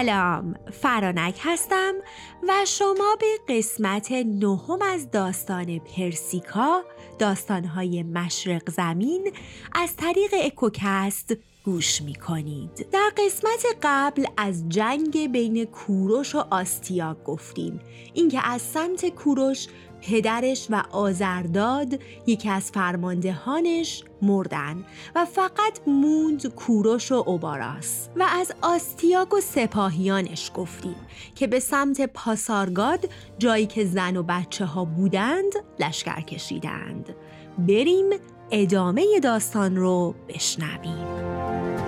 سلام فرانک هستم و شما به قسمت نهم از داستان پرسیکا داستانهای مشرق زمین از طریق اکوکست گوش می کنید. در قسمت قبل از جنگ بین کوروش و آستیاک گفتیم اینکه از سمت کوروش پدرش و آزرداد یکی از فرماندهانش مردن و فقط موند کوروش و اوباراس. و از آستیاگ و سپاهیانش گفتیم که به سمت پاسارگاد جایی که زن و بچه ها بودند لشکر کشیدند. بریم ادامه داستان رو بشنویم.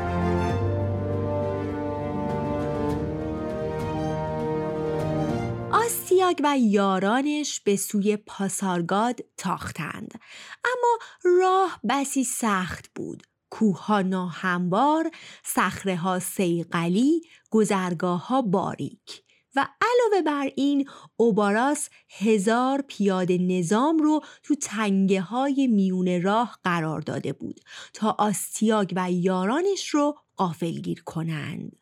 آستیاگ و یارانش به سوی پاسارگاد تاختند. اما راه بسی سخت بود. کوه ها ناهموار، صخره ها سیقلی، گذرگاه ها باریک. و علاوه بر این اوباراس هزار پیاده نظام رو تو تنگه های میون راه قرار داده بود تا آستیاگ و یارانش رو قافلگیر کنند.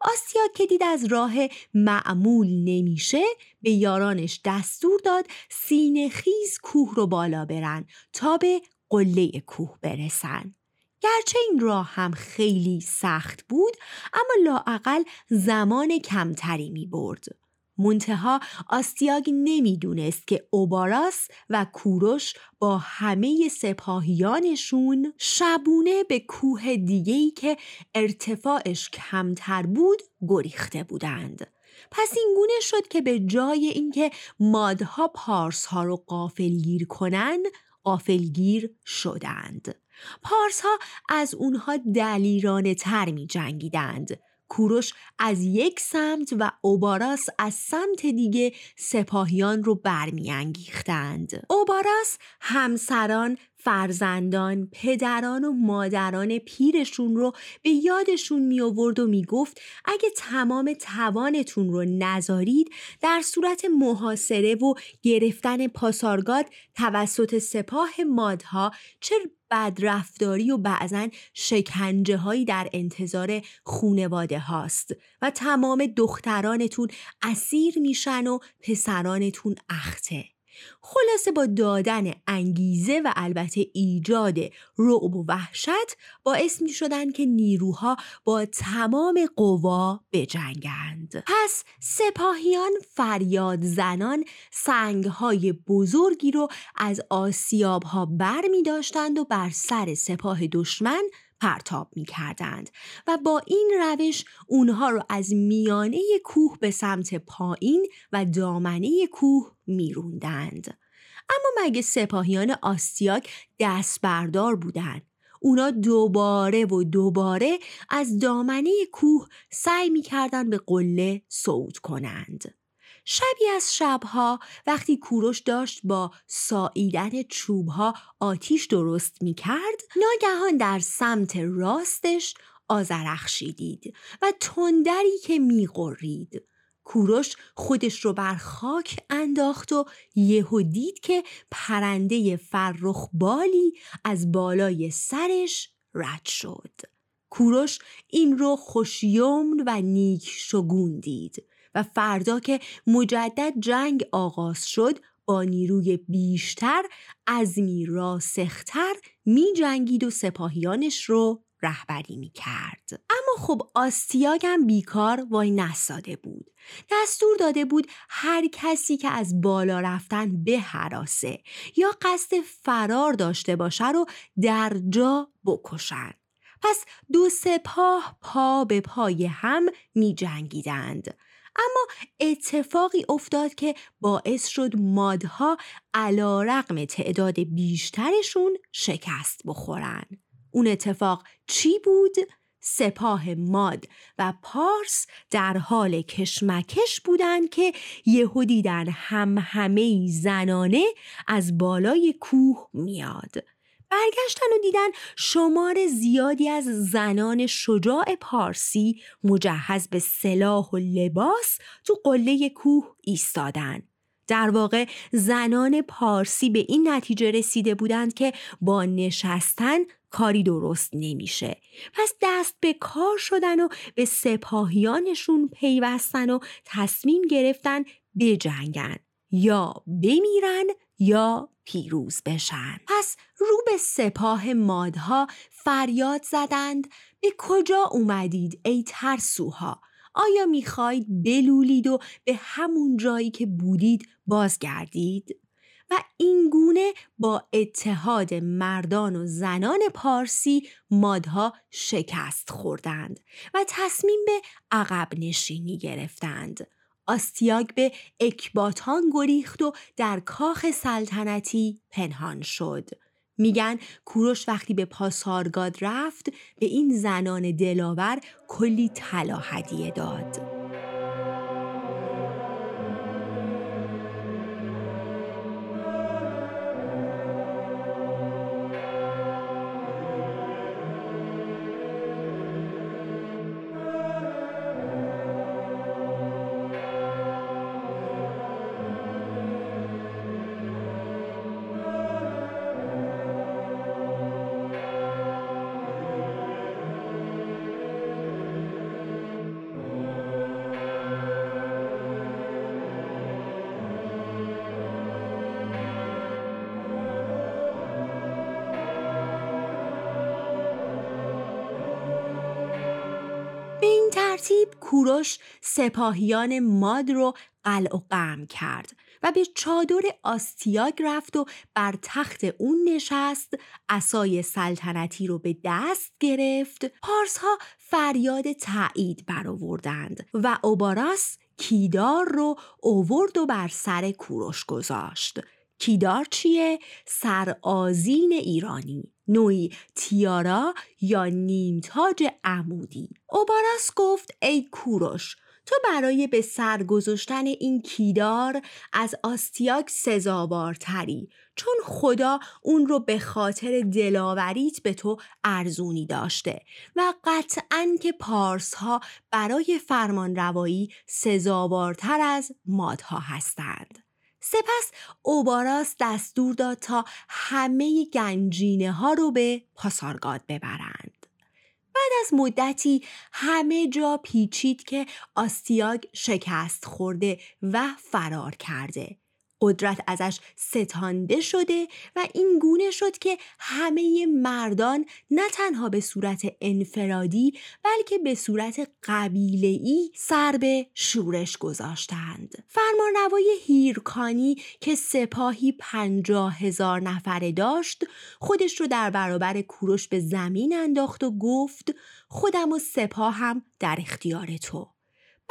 آسیا که دید از راه معمول نمیشه به یارانش دستور داد سینه خیز کوه رو بالا برن تا به قله کوه برسن گرچه این راه هم خیلی سخت بود اما لاعقل زمان کمتری می برد. منتها آستیاگ نمی‌دونست که اوباراس و کوروش با همه سپاهیانشون شبونه به کوه دیگهی که ارتفاعش کمتر بود گریخته بودند. پس این گونه شد که به جای اینکه مادها پارس ها رو قافلگیر کنن قافلگیر شدند. پارس ها از اونها دلیرانه تر می جنگیدند. کوروش از یک سمت و اوباراس از سمت دیگه سپاهیان رو برمیانگیختند. اوباراس همسران، فرزندان، پدران و مادران پیرشون رو به یادشون می آورد و می گفت اگه تمام توانتون رو نذارید در صورت محاصره و گرفتن پاسارگاد توسط سپاه مادها چه بدرفتاری و بعضا شکنجه هایی در انتظار خونواده هاست و تمام دخترانتون اسیر میشن و پسرانتون اخته. خلاصه با دادن انگیزه و البته ایجاد رعب و وحشت باعث می شدن که نیروها با تمام قوا بجنگند. پس سپاهیان فریاد زنان سنگهای بزرگی رو از آسیاب ها بر می داشتند و بر سر سپاه دشمن پرتاب می کردند و با این روش اونها رو از میانه کوه به سمت پایین و دامنه کوه میروندند. اما مگه سپاهیان آستیاک دست بردار بودند؟ اونا دوباره و دوباره از دامنه کوه سعی می‌کردند به قله صعود کنند. شبی از شبها وقتی کوروش داشت با ساییدن چوبها آتیش درست می کرد ناگهان در سمت راستش آزرخشی دید و تندری که می غرید. کوروش خودش رو بر خاک انداخت و یهو دید که پرنده فرخ بالی از بالای سرش رد شد. کوروش این رو خوشیمن و نیک شگون دید و فردا که مجدد جنگ آغاز شد با نیروی بیشتر عزمی راسختر می جنگید و سپاهیانش رو رهبری می کرد. اما خب آستیاگ بیکار وای نساده بود. دستور داده بود هر کسی که از بالا رفتن به حراسه یا قصد فرار داشته باشه رو در جا بکشن. پس دو سپاه پا به پای هم می جنگیدند. اما اتفاقی افتاد که باعث شد مادها علا رقم تعداد بیشترشون شکست بخورن. اون اتفاق چی بود؟ سپاه ماد و پارس در حال کشمکش بودند که یهودی در هم همه زنانه از بالای کوه میاد. برگشتن و دیدن شمار زیادی از زنان شجاع پارسی مجهز به سلاح و لباس تو قله کوه ایستادن. در واقع زنان پارسی به این نتیجه رسیده بودند که با نشستن کاری درست نمیشه پس دست به کار شدن و به سپاهیانشون پیوستن و تصمیم گرفتن بجنگن یا بمیرن یا پیروز بشن پس رو به سپاه مادها فریاد زدند به کجا اومدید ای ترسوها آیا می‌خواید بلولید و به همون جایی که بودید بازگردید؟ و اینگونه با اتحاد مردان و زنان پارسی مادها شکست خوردند و تصمیم به عقب نشینی گرفتند. آستیاگ به اکباتان گریخت و در کاخ سلطنتی پنهان شد. میگن کوروش وقتی به پاسارگاد رفت به این زنان دلاور کلی طلا هدیه داد. ترتیب کوروش سپاهیان ماد رو قلع و قم کرد و به چادر آستیاگ رفت و بر تخت اون نشست اسای سلطنتی رو به دست گرفت. پارس ها فریاد تایید برآوردند و اوباراس کیدار رو اوورد و بر سر کوروش گذاشت. کیدار چیه؟ سرآزین ایرانی. نوعی تیارا یا نیمتاج عمودی اوباراس گفت ای کوروش تو برای به سر گذاشتن این کیدار از آستیاک سزاوارتری چون خدا اون رو به خاطر دلاوریت به تو ارزونی داشته و قطعا که پارس ها برای فرمان روایی سزاوارتر از مادها هستند. سپس اوباراس دستور داد تا همه گنجینه ها رو به پاسارگاد ببرند. بعد از مدتی همه جا پیچید که آستیاگ شکست خورده و فرار کرده قدرت ازش ستانده شده و این گونه شد که همه مردان نه تنها به صورت انفرادی بلکه به صورت قبیله‌ای سر به شورش گذاشتند. فرمانروای هیرکانی که سپاهی پنجاه هزار نفره داشت خودش رو در برابر کوروش به زمین انداخت و گفت خودم و سپاهم در اختیار تو.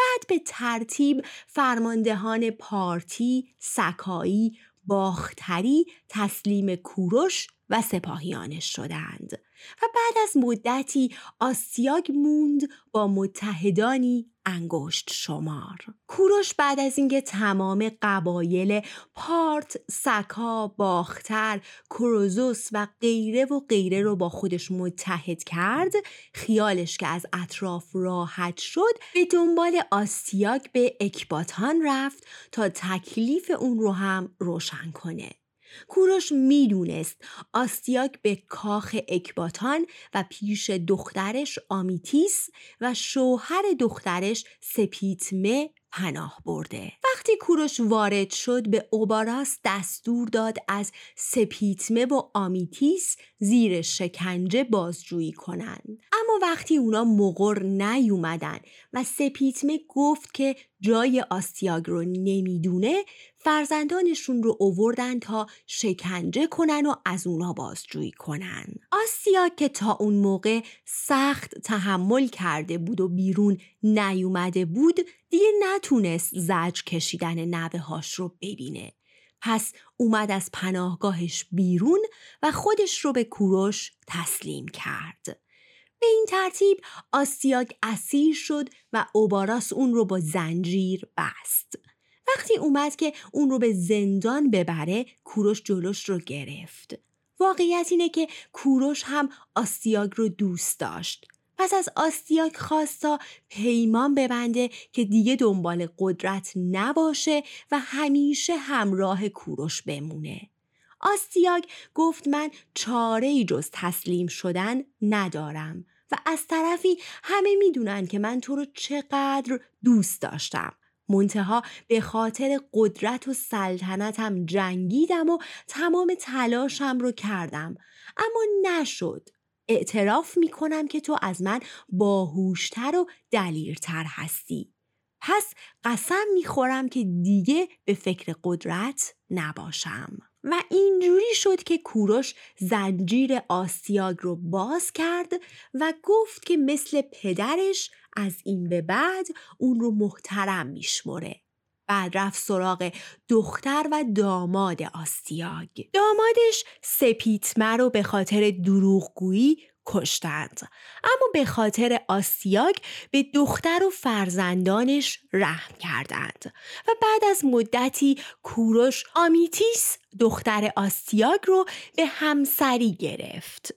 بعد به ترتیب فرماندهان پارتی، سکایی، باختری تسلیم کوروش و سپاهیانش شدند. و بعد از مدتی آسیاگ موند با متحدانی انگشت شمار. کوروش بعد از اینکه تمام قبایل پارت، سکا، باختر، کروزوس و غیره و غیره رو با خودش متحد کرد خیالش که از اطراف راحت شد به دنبال آستیاگ به اکباتان رفت تا تکلیف اون رو هم روشن کنه. کوروش می‌دونست آستیاک به کاخ اکباتان و پیش دخترش آمیتیس و شوهر دخترش سپیتمه پناه برده. وقتی کوروش وارد شد به اوباراس دستور داد از سپیتمه و آمیتیس زیر شکنجه بازجویی کنند. اما وقتی اونا مقر نیومدن و سپیتمه گفت که جای آستیاگ رو نمی‌دونه فرزندانشون رو اووردن تا شکنجه کنن و از اونا بازجویی کنن. آستیاگ که تا اون موقع سخت تحمل کرده بود و بیرون نیومده بود دیگه نتونست زج کشیدن نوه هاش رو ببینه. پس اومد از پناهگاهش بیرون و خودش رو به کوروش تسلیم کرد. به این ترتیب آستیاگ اسیر شد و اوباراس اون رو با زنجیر بست. وقتی اومد که اون رو به زندان ببره کوروش جلوش رو گرفت. واقعیت اینه که کوروش هم آستیاگ رو دوست داشت. پس از آستیاگ خواست تا پیمان ببنده که دیگه دنبال قدرت نباشه و همیشه همراه کوروش بمونه. آستیاگ گفت من چاره جز تسلیم شدن ندارم و از طرفی همه می‌دونن که من تو رو چقدر دوست داشتم. منتها به خاطر قدرت و سلطنتم جنگیدم و تمام تلاشم رو کردم. اما نشد. اعتراف می‌کنم که تو از من باهوشتر و دلیرتر هستی. پس قسم می‌خورم که دیگه به فکر قدرت نباشم. و اینجوری شد که کوروش زنجیر آسیاگ رو باز کرد و گفت که مثل پدرش از این به بعد اون رو محترم میشمره. بعد رفت سراغ دختر و داماد آستیاگ. دامادش سپیتمه رو به خاطر دروغگویی کشتند اما به خاطر آستیاگ به دختر و فرزندانش رحم کردند و بعد از مدتی کوروش آمیتیس دختر آستیاگ رو به همسری گرفت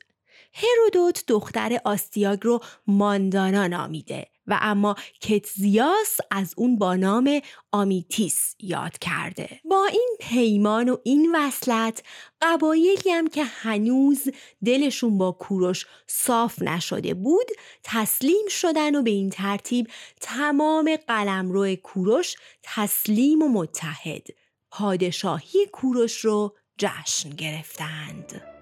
هرودوت دختر آستیاگ رو ماندانا نامیده و اما کتزیاس از اون با نام آمیتیس یاد کرده با این پیمان و این وصلت قبایلی هم که هنوز دلشون با کوروش صاف نشده بود تسلیم شدن و به این ترتیب تمام قلمرو کوروش تسلیم و متحد پادشاهی کوروش رو جشن گرفتند.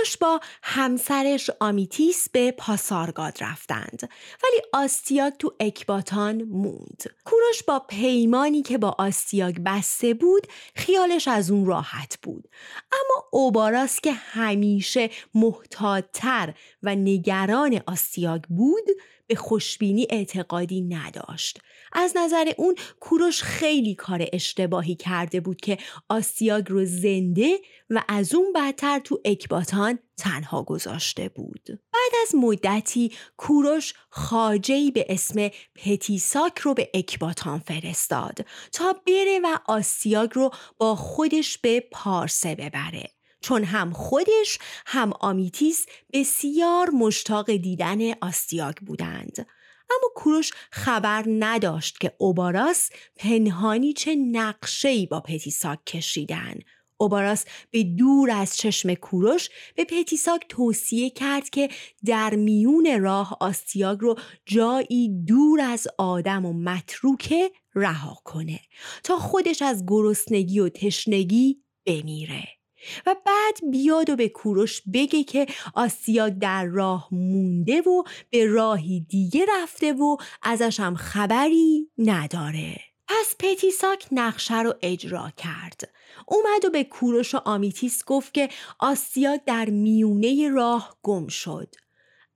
کوروش با همسرش آمیتیس به پاسارگاد رفتند. ولی آستیاگ تو اکباتان موند. کوروش با پیمانی که با آستیاگ بسته بود خیالش از اون راحت بود. اما اوباراس که همیشه محتاطتر و نگران آستیاگ بود به خوشبینی اعتقادی نداشت. از نظر اون کوروش خیلی کار اشتباهی کرده بود که آسیاگ رو زنده و از اون بدتر تو اکباتان تنها گذاشته بود. بعد از مدتی کوروش خاجهی به اسم پتیساک رو به اکباتان فرستاد تا بره و آسیاگ رو با خودش به پارسه ببره. چون هم خودش هم آمیتیس بسیار مشتاق دیدن آستیاگ بودند. اما کوروش خبر نداشت که اوباراس پنهانی چه نقشه‌ای با پتیساک کشیدن. اوباراس به دور از چشم کوروش به پتیساک توصیه کرد که در میون راه آستیاگ رو جایی دور از آدم و متروکه رها کنه تا خودش از گرسنگی و تشنگی بمیره. و بعد بیاد و به کوروش بگه که آسیا در راه مونده و به راهی دیگه رفته و ازش هم خبری نداره. پس پتیساک نقشه رو اجرا کرد. اومد و به کوروش و آمیتیس گفت که آستیاگ در میونه راه گم شد.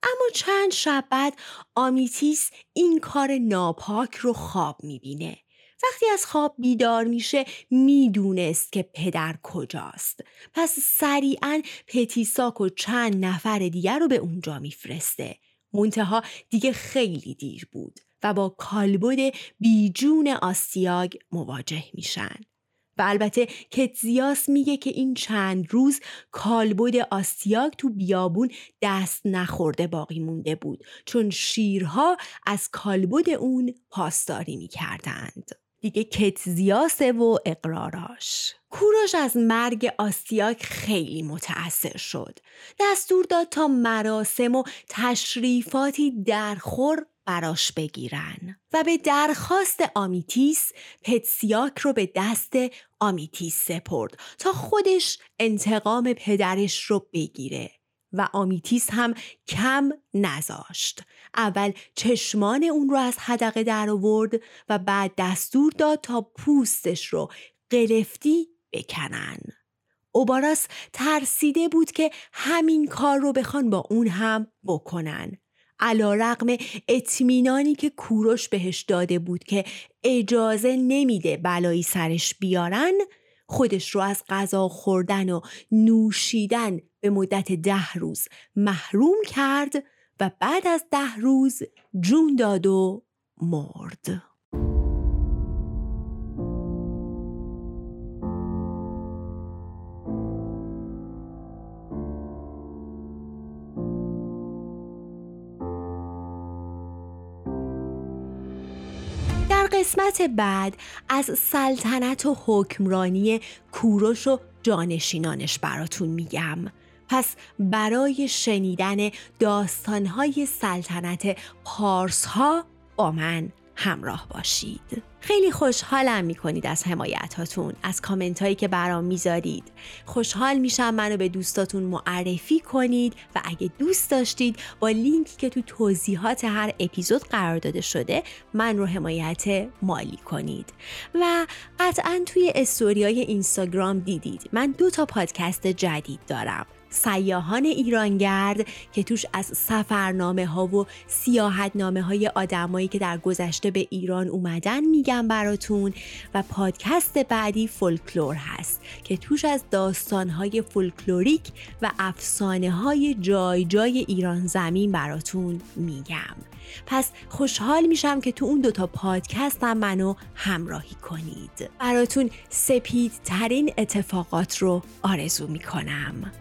اما چند شب بعد آمیتیس این کار ناپاک رو خواب می‌بینه. وقتی از خواب بیدار میشه می‌دونست که پدر کجاست. پس سریعا پتیساک و چند نفر دیگر رو به اونجا میفرسته. منتها دیگه خیلی دیر بود و با کالبد بیجون آستیاگ مواجه میشن. و البته کتزیاس میگه که این چند روز کالبد آستیاگ تو بیابون دست نخورده باقی مونده بود چون شیرها از کالبد اون پاسداری می‌کردند. دیگه کتزیاسه و اقراراش. کوروش از مرگ آستیاک خیلی متأثر شد. دستور داد تا مراسم و تشریفاتی درخور براش بگیرن و به درخواست آمیتیس پتیساک رو به دست آمیتیس سپرد تا خودش انتقام پدرش رو بگیره. و آمیتیس هم کم نزاشت اول چشمان اون رو از حدقه در آورد و بعد دستور داد تا پوستش رو قلفتی بکنن. اوباراس ترسیده بود که همین کار رو بخوان با اون هم بکنن. علا رقم اطمینانی که کوروش بهش داده بود که اجازه نمیده بلایی سرش بیارن خودش رو از غذا خوردن و نوشیدن به مدت ده روز محروم کرد و بعد از ده روز جون داد و مرد. در قسمت بعد از سلطنت و حکمرانی کوروش و جانشینانش براتون میگم پس برای شنیدن داستانهای سلطنت پارس ها با من همراه باشید. خیلی خوشحالم می‌کنید از حمایت هاتون از کامنت هایی که برام می‌ذارید. خوشحال میشم منو به دوستاتون معرفی کنید و اگه دوست داشتید با لینکی که تو توضیحات هر اپیزود قرار داده شده من رو حمایت مالی کنید. و قطعا توی استوریای اینستاگرام دیدید. من دو تا پادکست جدید دارم. سیاهان ایرانگرد که توش از سفرنامه ها و سیاحت نامه های آدمایی که در گذشته به ایران اومدن میگم براتون و پادکست بعدی فولکلور هست که توش از داستان های فولکلوریک و افسانه های جای جای ایران زمین براتون میگم. پس خوشحال میشم که تو اون دوتا پادکست هم منو همراهی کنید. براتون سپید ترین اتفاقات رو آرزو می‌کنم.